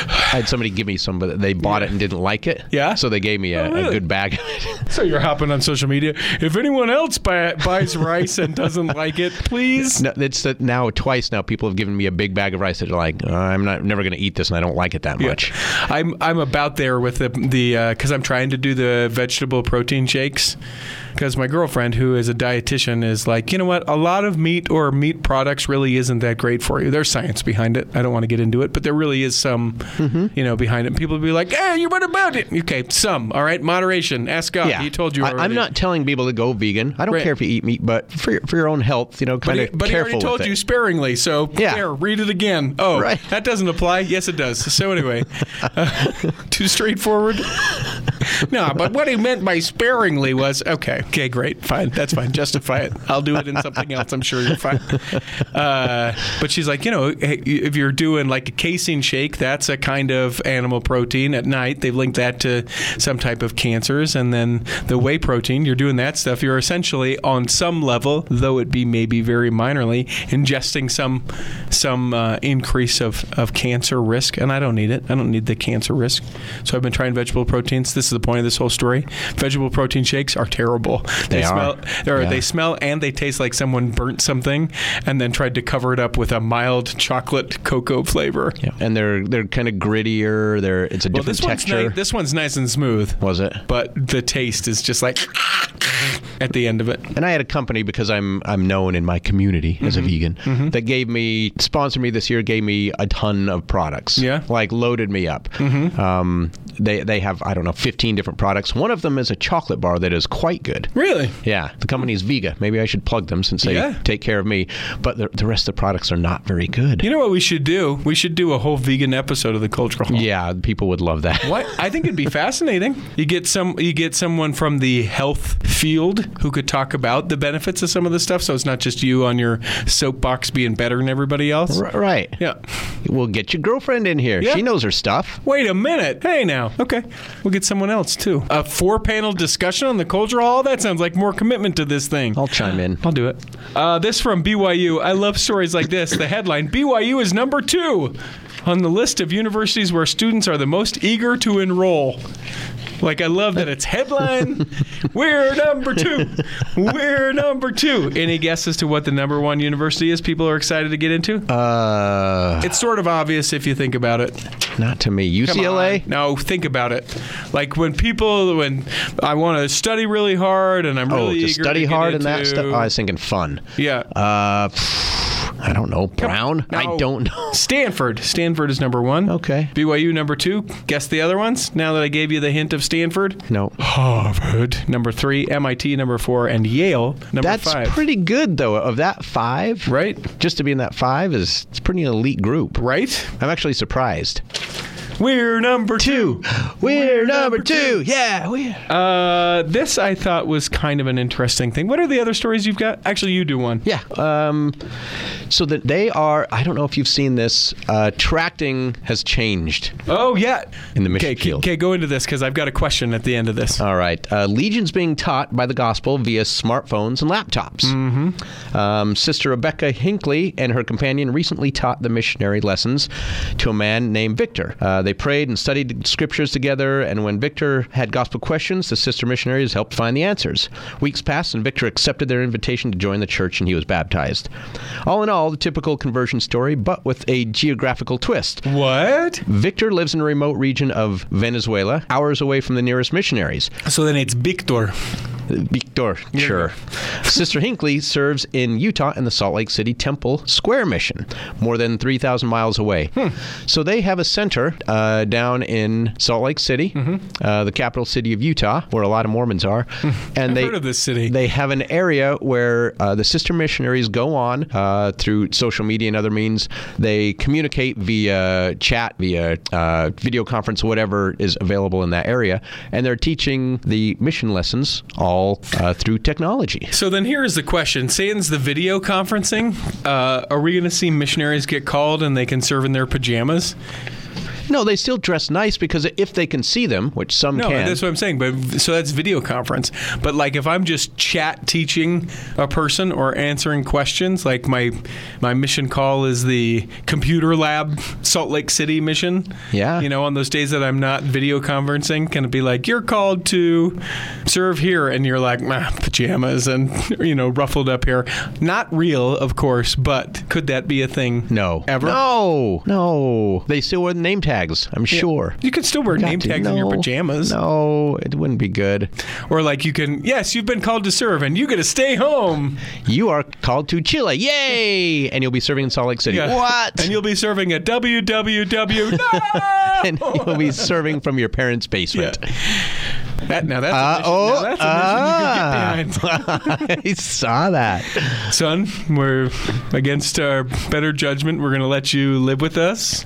I had somebody give me some, but they bought it and didn't like it. Yeah? So they gave me a, Oh, really? a good bag. So you're hopping on social media. If anyone else buy, buys rice and doesn't like it, please. No, it's now twice now people have given me a big bag of rice that are like "Uh, I'm not never going to eat this and I don't like it that Yeah. much. I'm I'm about there with the the because I'm trying to do the vegetable protein shakes. Because my girlfriend, who is a dietitian, is like, you know what? A lot of meat or meat products really isn't that great for you. There's science behind it. I don't want to get into it, but there really is some, Mm-hmm. you know, behind it. And people be like, "Hey, you what about it?" Okay, some. All right, moderation. Ask God. yeah, He told you. I. I'm not telling people to go vegan. I don't Right. care if you eat meat, but for your, for your own health, you know, kind of but he already told you sparingly, so Yeah. there, read it again. Oh, Right. that doesn't apply. Yes, it does. So anyway, uh, too straightforward. no, but what he meant by sparingly was okay. Okay, great, fine, that's fine. Justify it. I'll do it in something else. I'm sure you're fine. Uh, but she's like, you know, if you're doing like a casein shake, that's a kind of animal protein. At night, they've linked that to some type of cancers, and then the whey protein, you're doing that stuff. You're essentially on some level, though it be maybe very minorly, ingesting some some uh, increase of, of cancer risk, and I don't need it. I don't need the cancer risk. So I've been trying vegetable proteins. This is the point of this whole story. Vegetable protein shakes are terrible. They are. smell or Yeah. they smell and they taste like someone burnt something and then tried to cover it up with a mild chocolate cocoa flavor. Yeah. And they're they're kind of grittier. They're it's a Well, different this one's, texture. ni- this one's nice and smooth, was it? but the taste is just like at the end of it. And I had a company because I'm I'm known in my community as a Mm-hmm. vegan that gave me sponsored me this year, gave me a ton of products. Yeah. like loaded me up. Um, they they have I don't know 15 different products. One of them is a chocolate bar that is quite good. Really? Yeah, the company is Vega. Maybe I should plug them since they Yeah. take care of me. But the, the rest of the products are not very good. You know what we should do? We should do a whole vegan episode of the Cultural Hall. yeah, people would love that. What I think it'd be fascinating. You get some, you get someone from the health field who could talk about the benefits of some of the stuff. So it's not just you on your soapbox being better than everybody else. R- right. Yeah. We'll get your girlfriend in here. Yeah. She knows her stuff. Wait a minute. Hey now. Okay. We'll get someone else too. A four panel discussion on the Cultural Hall? That sounds like more commitment to this thing. I'll chime in. I'll do it. Uh, this from BYU. I love stories like this. The headline BYU is number two on the list of universities where students are the most eager to enroll. Like, I love that it's headline. We're number two. We're number two. Any guess as to what the number one university is people are excited to get into? Uh, it's sort of obvious if you think about it. not to me. UCLA. No, think about it. Like when people, when I want to study really hard and I'm Oh, really to study to hard and that stuff. Oh, I was thinking fun. Yeah. Uh, I don't know. Brown. I don't know. Stanford. Stanford is number one. Okay. BYU number two. Guess the other ones. Now that I gave you the hint of Stanford. No. Harvard number three. MIT number four, and Yale number That's five. pretty good though. Of that five, Right. Just to be in that five is it's pretty elite group. right. I'm actually surprised. We're number two. We're number two. Yeah, we. Uh, this I thought was kind of an interesting thing. What are the other stories you've got? Actually, you do one. Yeah. Um, so that they are. I don't know if you've seen this. Uh, tracting has changed. Oh yeah. In the mission okay, field. Okay, go into this because I've got a question at the end of this. All right. Uh, Legion's being taught by the gospel via smartphones and laptops. Mm-hmm. Um, Sister Rebecca Hinckley and her companion recently taught the missionary lessons to a man named Victor. Uh, they prayed and studied scriptures together, and when Victor had gospel questions, the sister missionaries helped find the answers. Weeks passed, and Victor accepted their invitation to join the church, and he was baptized. All in all, the typical conversion story, but with a geographical twist. What? Victor lives in a remote region of Venezuela, hours away from the nearest missionaries. So then it's Victor. Victor, sure. Sister Hinckley serves in Utah in the Salt Lake City Temple Square Mission, more than 3,000 miles away. Hmm. So they have a center uh, down in Salt Lake City, Mm-hmm. uh, the capital city of Utah, where a lot of Mormons are. And I've they heard of this city. They have an area where uh, the sister missionaries go on uh, through social media and other means. They communicate via chat, via uh, video conference, whatever is available in that area, and they're teaching the mission lessons all uh, through technology. So then here is the question. Sans the video conferencing, uh, are we going to see missionaries get called and they can serve in their pajamas? No, they still dress nice because if they can see them, which some No, can. that's what I'm saying. But so that's video conference. But like if I'm just chat teaching a person or answering questions, like my my mission call is the computer lab Salt Lake City mission. Yeah. You know, on those days that I'm not video conferencing, can it be like you're called to serve here, and you're like ah, pajamas and you know ruffled up here. Not real, of course, but could that be a thing? no. Ever? No. No. They still wear name tags, I'm sure. You could still wear Got name to. tags in your pajamas. No, it wouldn't be good. Or like you can, yes, you've been called to serve and you get to stay home. You are called to Chile. Yay! And you'll be serving in Salt Lake City. Yeah. What? And you'll be serving at www. No! and you'll be serving from your parents' basement. That, now that's Uh, a mission, oh, now that's a mission you can get behind. I saw that. Son, we're against our better judgment. We're going to let you live with us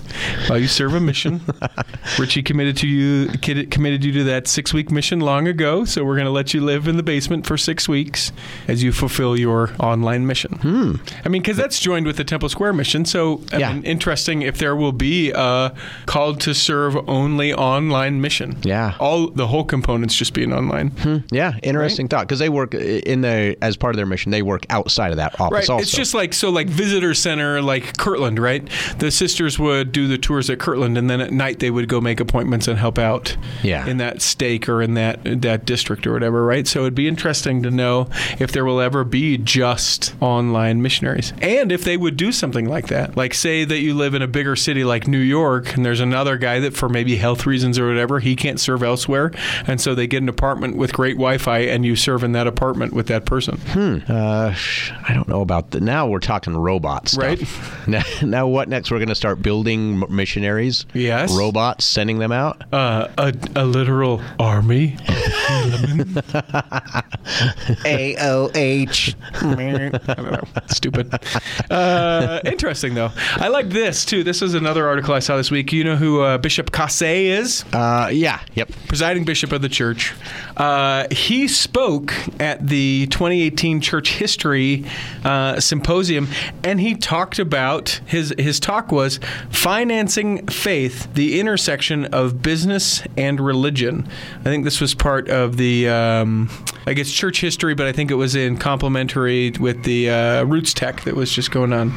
while you serve a mission. Richie committed to you committed you to that six week mission long ago, so we're going to let you live in the basement for six weeks as you fulfill your online mission. Hmm. I mean, because that's joined with the Temple Square mission. So, I Yeah. mean, interesting if there will be a called to serve only online mission. Yeah. all the whole components just being online. Hmm. Yeah, interesting thought because they work in the as part of their mission. They work outside of that office. Right. Also, It's just like so like visitor center like Kirtland, right? The sisters would do the tours at Kirtland and then at night they would go make appointments and help out Yeah. in that stake or in that that district or whatever, right? So it'd be interesting to know if there will ever be just online missionaries. And if they would do something like that. Like say that you live in a bigger city like New York and there's another guy that for maybe health reasons or whatever, he can't serve elsewhere. And so so they get an apartment with great Wi-Fi, and you serve in that apartment with that person. Uh, I don't know about that. Now we're talking robots, Right. Now, now what next? We're going to start building missionaries. Yes. Robots, sending them out. Uh, a, a literal army. A O H. I don't know. Stupid. Uh, interesting though. I like this too. This is another article I saw this week. You know who uh, Bishop Caussé is? Uh, yeah. Yep. presiding bishop of the church. Uh, he spoke at the 2018 Church History uh, Symposium, and he talked about his his talk was financing faith, the intersection of business and religion. I think this was part of the um, I guess church history, but I think it was in complementary with the uh, Roots Tech that was just going on.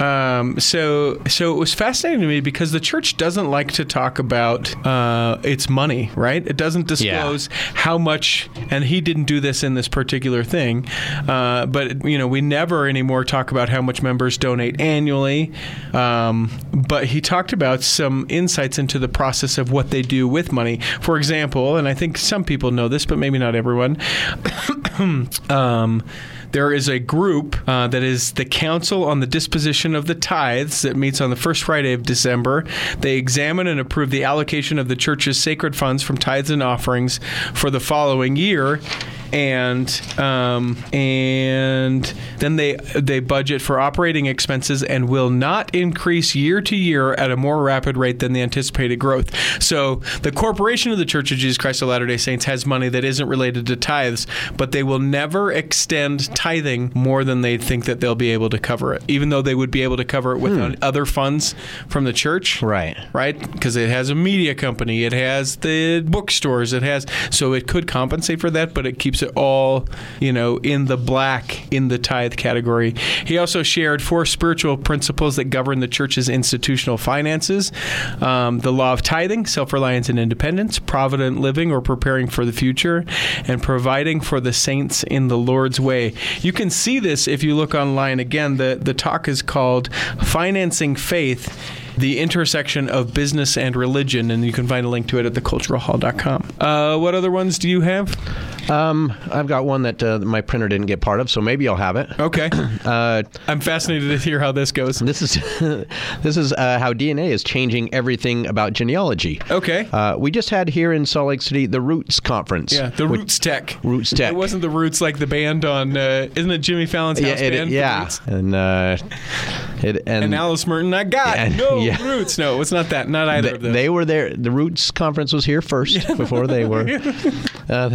Um, so, so it was fascinating to me because the church doesn't like to talk about uh, its money, right? It doesn't disclose how much, and he didn't do this in this particular thing. Uh, but you know, we never anymore talk about how much members donate annually. Um, but he talked about some insights into the process of what they do with money. For example, and I think some people know this, but maybe not everyone. um, there is a group uh, that is the Council on the Disposition of the Tithes that meets on the first Friday of December. They examine and approve the allocation of the church's sacred funds from tithes and offerings for the following year. And um, and then they they budget for operating expenses and will not increase year to year at a more rapid rate than the anticipated growth. So the corporation of the Church of Jesus Christ of Latter Day Saints has money that isn't related to tithes, but they will never extend tithing more than they think that they'll be able to cover it, even though they would be able to cover it with other funds from the church. Right. Right? Because it has a media company, it has the bookstores, it has, so it could compensate for that, but it keeps it all, you know, in the black in the tithe category. He also shared four spiritual principles that govern the church's institutional finances um, the law of tithing, self reliance and independence, provident living or preparing for the future, and providing for the saints in the Lord's way. You can see this if you look online. Again, the, the talk is called Financing Faith the intersection of business and religion, and you can find a link to it at theculturalhall.com. Uh, what other ones do you have? Um, I've got one that uh, my printer didn't get part of, so maybe I'll have it. Okay. Uh, I'm fascinated to hear how this goes. this is this is uh, how DNA is changing everything about genealogy. Okay. Uh, we just had here in Salt Lake City the Roots conference. Yeah, the which- Roots Tech. Roots Tech. It wasn't the Roots like the band on, uh, isn't it Jimmy Fallon's house Yeah, it- band? The yeah, and uh, it and, And Alice Merton, I got Yeah, no yeah. Roots. No, it's not that. Not either they, of them. they were there. The Roots conference was here first before they were. Uh,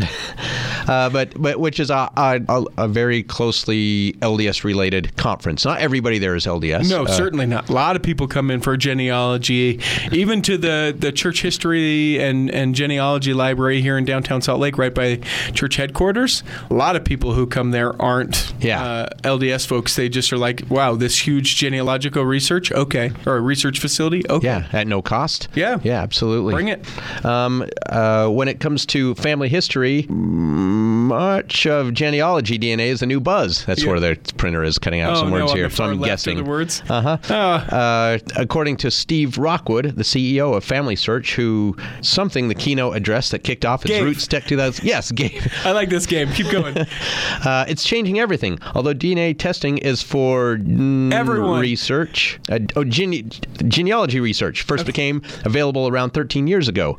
uh, but but which is a, a, a very closely LDS related conference. Not everybody there is LDS. No, Uh, certainly not. A lot of people come in for genealogy, even to the, the church history and, and genealogy library here in downtown Salt Lake, right by church headquarters. A lot of people who come there aren't Yeah. uh, LDS folks. They just are like, wow, this huge genealogical research, okay, or a research facility, okay. Yeah, at no cost. Yeah. yeah, absolutely. Bring it. Um, uh, when it comes to family history, much of genealogy DNA is a new buzz. That's Yeah. where the printer is cutting out Oh, some words on here. So I'm guessing. the words. Uh-huh. Ah. Uh, according to Steve Rockwood, the CEO of Family Search, who something the keynote address that kicked off its Gabe. Roots Tech 2000. Yes, Gabe. I like this game. Keep going. Uh, it's changing everything. Although DNA testing is for Everyone. research, uh, oh, gene- genealogy research first became available around 13 years ago.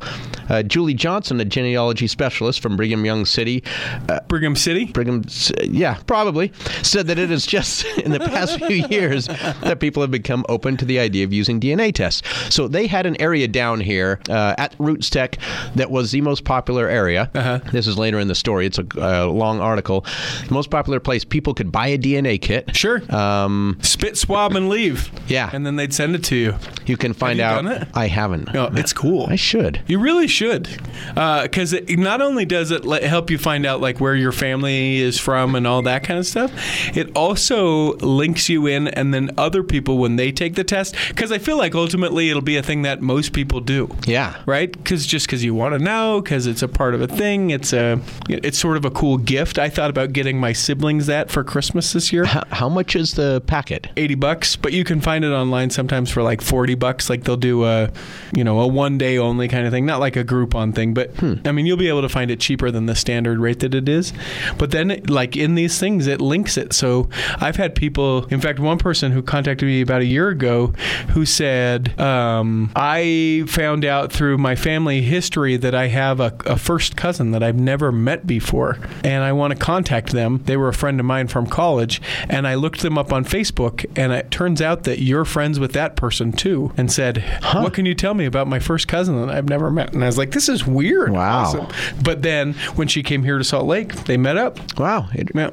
Uh, Julie Johnson, a genealogy specialist from Brigham Young City, uh, Brigham City. Brigham, yeah, probably, said that it is just in the past few years that people have become open to the idea of using DNA tests. So they had an area down here uh, at Roots Tech that was the most popular area. Uh-huh. This is later in the story. It's a uh, long article. The most popular place people could buy a DNA kit. Sure. Um, Spit, swab, and leave. Yeah. And then they'd send it to you. You can find you out. done it? I haven't. Oh, it's cool. I should. You really should, uh, because it not only does it let, help you find out like where your family is from and all that kind of stuff, it also links you in, and then other people when they take the test. Because I feel like ultimately it'll be a thing that most people do. Yeah. Right? Because just because you want to know, because it's a part of a thing, it's a it's sort of a cool gift. I thought about getting my siblings that for Christmas this year. H- how much is the packet? 80 bucks, but you can find it online sometimes for like 40 bucks. Like they'll do a, you know, a one day only kind of thing. Not like a Groupon thing, but I mean, you'll be able to find it cheaper than the standard rate that it is. But then, like in these things, it links it. So I've had people, in fact, one person who contacted me about a year ago who said, um, I found out through my family history that I have a, a first cousin that I've never met before, and I want to contact them. They were a friend of mine from college, and I looked them up on Facebook, and it turns out that you're friends with that person too, and said, What can you tell me about my first cousin that I've never met? And I was like, This is weird. Wow. Awesome. But then when she came here to Salt Lake, they met up. Wow. It- Yeah.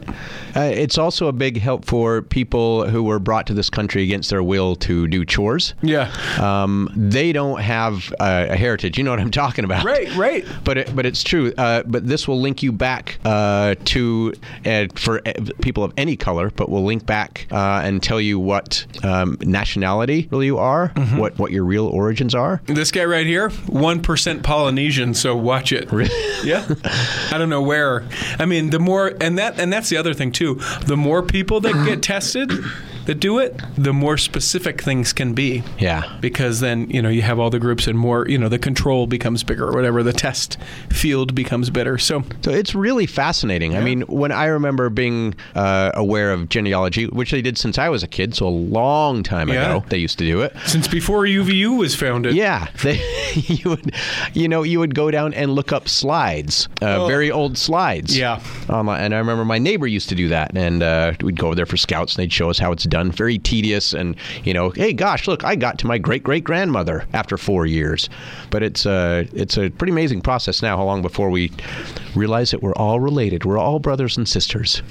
Uh, it's also a big help for people who were brought to this country against their will to do chores. Yeah. Um, they don't have uh, a heritage. You know what I'm talking about. Right, right. But it, but it's true. Uh, but this will link you back uh, to uh, for uh, people of any color. But will link back uh, and tell you what um, nationality really you are, Mm-hmm. what what your real origins are. This guy right here, 1% Polynesian, so watch it. Yeah. I don't know where. I mean, the more and that and that's the other thing too. The more people that get tested that do it, the more specific things can be. Yeah. Because then, you know, you have all the groups and more, you know, the control becomes bigger or whatever, the test field becomes better. So, So it's really fascinating. I mean, when I remember being uh, aware of genealogy, which they did since I was a kid, so a long time Yeah. ago, they used to do it. since before UVU was founded. Yeah, they, you would, you know, you would go down and look up slides, uh, Oh. very old slides. Yeah. online. And I remember my neighbor used to do that, and uh, we'd go over there for scouts, and they'd show us how it's done. Very tedious, and you know, hey, gosh, look, I got to my great great grandmother after four years. But it's a it's a pretty amazing process now. How long before we realize that we're all related? We're all brothers and sisters.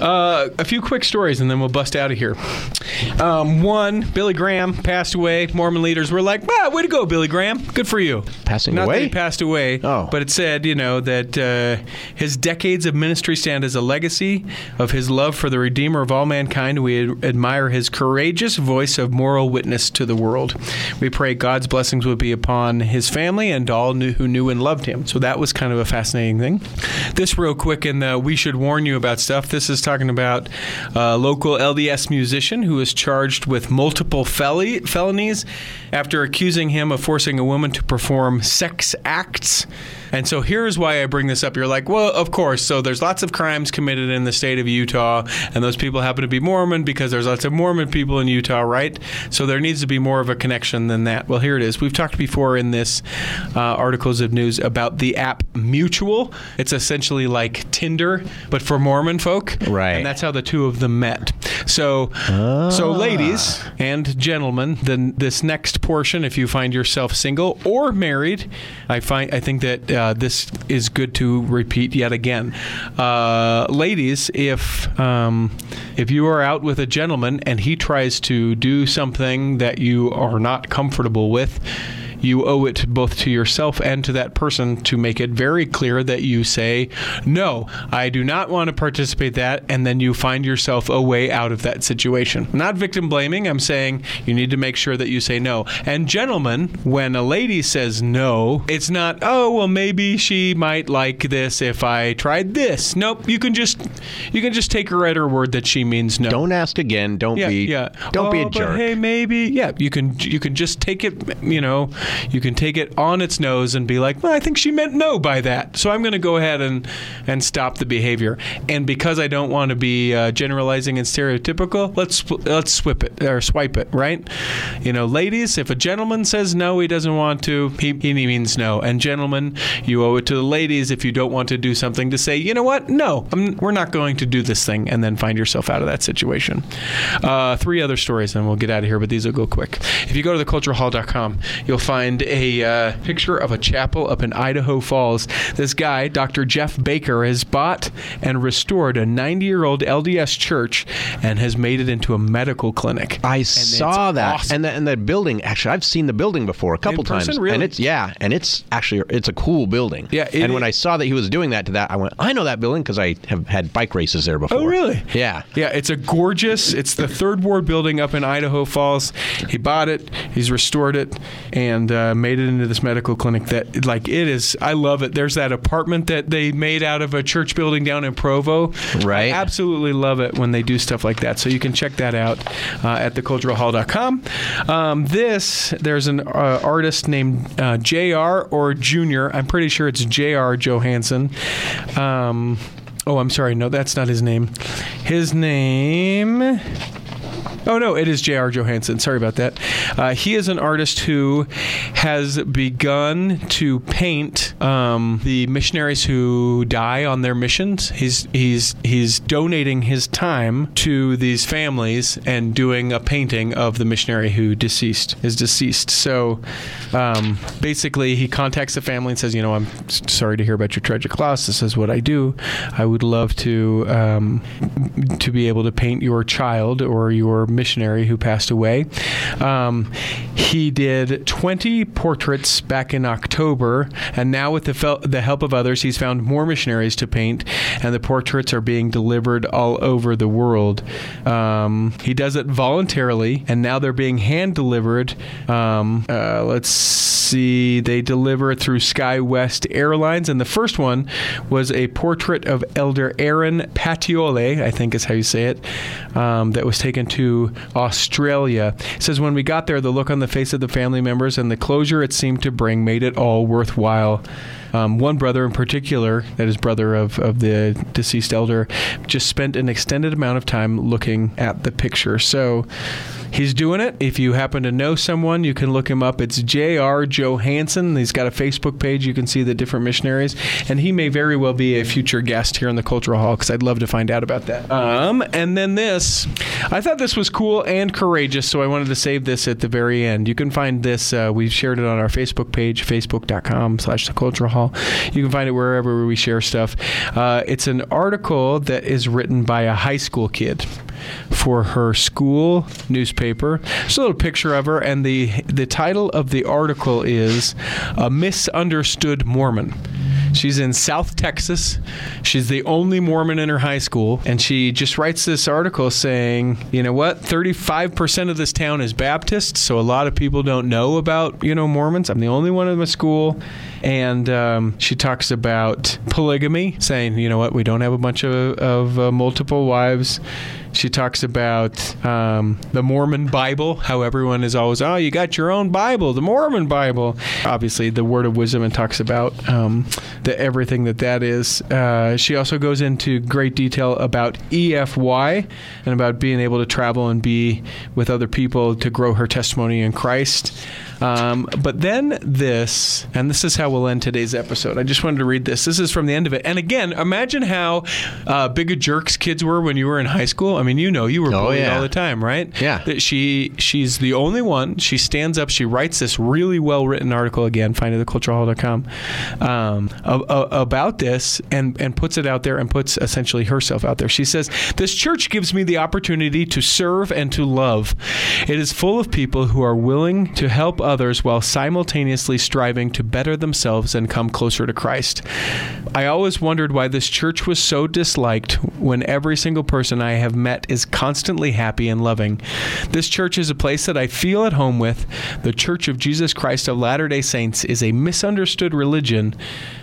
Uh, a few quick stories and then we'll bust out of here. Um, one, Billy Graham passed away. Mormon leaders were like, wow, way to go, Billy Graham. Good for you. Passing Not away? that he passed away, Oh. but it said, you know, that uh, his decades of ministry stand as a legacy of his love for the Redeemer of all mankind. We ad- admire his courageous voice of moral witness to the world. We pray God's blessings would be upon his family and all who knew and loved him. So that was kind of a fascinating thing. This, real quick, and uh, we should warn you about stuff. This is talking about a local LDS musician who is charged with multiple fel- felonies after accusing him of forcing a woman to perform sex acts. And so here's why I bring this up. You're like, well, of course. So there's lots of crimes committed in the state of Utah, and those people happen to be Mormon because there's lots of Mormon people in Utah, right? So there needs to be more of a connection than that. Well, here it is. We've talked before in this uh, articles of news about the app Mutual. It's essentially like Tinder, but for Mormon folk. Right. And that's how the two of them met. So, so ladies and gentlemen, then this next portion, if you find yourself single or married, I find I think that uh, this is good to repeat yet again. Uh, ladies, if um, if you are out with a gentleman and he tries to do something that you are not comfortable with. You owe it both to yourself and to that person to make it very clear that you say, No, I do not want to participate that, and then you find yourself a way out of that situation. Not victim blaming, I'm saying you need to make sure that you say no. And gentlemen, when a lady says no, it's not, oh well maybe she might like this if I tried this. Nope, you can just you can just take her at her word that she means no. Don't ask again. Don't Yeah, be. yeah. Don't be Oh, a but jerk. hey, maybe. Yeah, you can. You can just take it. You know, you can take it on its nose and be like, well, I think she meant no by that. So I'm going to go ahead and and stop the behavior. And because I don't want to be uh, generalizing and stereotypical, let's let's swip it or swipe it. Right? You know, ladies, if a gentleman says no, he doesn't want to. He, he means no. And gentlemen, you owe it to the ladies if you don't want to do something to say, you know what? No, I'm, we're not going to do this thing, and then find yourself out of that situation. Uh, three other stories, and we'll get out of here, but these will go quick. If you go to theculturehall.com, you'll find a uh, picture of a chapel up in Idaho Falls. This guy, Dr. Jeff Baker, has bought and restored a 90 year old LDS church and has made it into a medical clinic. I And saw that, awesome. and the, and the building. Actually, I've seen the building before a couple person, times, really? and it's yeah, and it's actually it's a cool building. Yeah, it and when I saw that he was doing that to that, I went, I know that building because I have had bike races there before. Oh, really? Yeah. Yeah, it's a gorgeous. It's the third ward building up in Idaho Falls. He bought it. He's restored it, and and uh, made it into this medical clinic that, like, it is. I love it. There's that apartment that they made out of a church building down in Provo. Right. I absolutely love it when they do stuff like that. So you can check that out uh, at theculturalhall.com. Um, this, there's an uh, artist named uh, JR or Junior. I'm pretty sure it's JR Johansson. Um, oh, I'm sorry. No, that's not his name. His name. Oh no, it is J.R. Johansson. Sorry about that. Uh, he is an artist who has begun to paint um, the missionaries who die on their missions. He's he's he's donating his time to these families and doing a painting of the missionary who deceased is deceased. So um, basically, he contacts the family and says, you know, I'm sorry to hear about your tragic loss. This is what I do. I would love to um, to be able to paint your child or your missionary who passed away. Um, he did 20 portraits back in October, and now with the, fel- the help of others, he's found more missionaries to paint, and the portraits are being delivered all over the world. Um, he does it voluntarily, and now they're being hand delivered. Um, uh, let's see, they deliver through SkyWest Airlines, and the first one was a portrait of Elder Aaron Patiole, I think is how you say it, um, that was taken to Australia. It says when we got there, the look on the face of the family members and the closure it seemed to bring made it all worthwhile. Um, one brother in particular, that is brother of, of the deceased elder, just spent an extended amount of time looking at the picture. So he's doing it. If you happen to know someone, you can look him up. It's J.R. Johansson. He's got a Facebook page. You can see the different missionaries, and he may very well be a future guest here in the Cultural Hall because I'd love to find out about that. Um, and then this, I thought this was cool and courageous, so I wanted to save this at the very end. You can find this. Uh, we've shared it on our Facebook page, facebook.com/slash the Cultural Hall. You can find it wherever we share stuff. Uh, it's an article that is written by a high school kid for her school newspaper. There's a little picture of her, and the the title of the article is "A Misunderstood Mormon." She's in South Texas. She's the only Mormon in her high school, and she just writes this article saying, you know what, 35% of this town is Baptist, so a lot of people don't know about you know Mormons. I'm the only one in my school, and um, she talks about polygamy, saying, you know what, we don't have a bunch of, of uh, multiple wives. She talks about um, the Mormon Bible, how everyone is always, oh, you got your own Bible, the Mormon Bible. Obviously, the Word of Wisdom, and talks about um, the, everything that that is. Uh, she also goes into great detail about EFY and about being able to travel and be with other people to grow her testimony in Christ. Um, but then this, and this is how we'll end today's episode. I just wanted to read this. This is from the end of it. And again, imagine how uh, big a jerks kids were when you were in high school. I mean, you know, you were Oh, bullied yeah. all the time, right? Yeah. That she she's the only one. She stands up. She writes this really well written article again. Find it at theculturalhall.com um, about this and and puts it out there and puts essentially herself out there. She says, "This church gives me the opportunity to serve and to love. It is full of people who are willing to help others while simultaneously striving to better themselves and come closer to Christ. I always wondered why this church was so disliked when every single person I have met is constantly happy and loving. This church is a place that I feel at home with. The Church of Jesus Christ of Latter day Saints is a misunderstood religion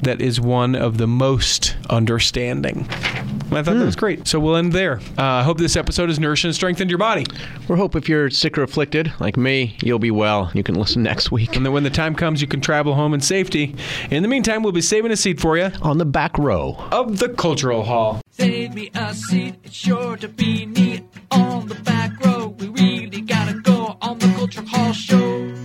that is one of the most understanding. I thought that was great. So we'll end there. Uh, I hope this episode has nourished and strengthened your body. We hope if you're sick or afflicted, like me, you'll be well. You can listen next week And then when the time comes, you can travel home in safety. In the meantime, we'll be saving a seat for you on the back row. of the Cultural Hall. Save me a seat, it's sure to be neat on the back row. We really gotta go on the Culture Hall show.